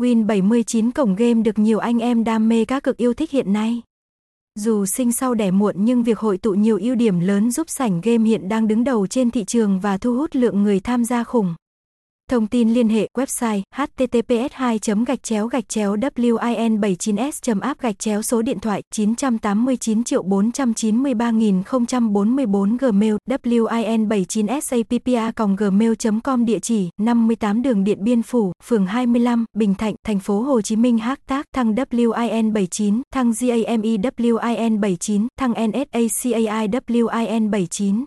Win 79 cổng game được nhiều anh em đam mê cá cực yêu thích hiện nay. Dù sinh sau đẻ muộn nhưng việc hội tụ nhiều ưu điểm lớn giúp sảnh game hiện đang đứng đầu trên thị trường và thu hút lượng người tham gia khủng. Thông tin liên hệ website https 2 gạch chéo gạch chéo win 79 s app gạch chéo số điện thoại 989 triệu 493 044 gmail win 79 sappa gmail com địa chỉ 58 đường Điện Biên Phủ, phường 25, Bình Thạnh, thành phố Hồ Chí Minh hashtag thăng win 79 thăng GAME WIN 79 thăng NSACAI WIN 79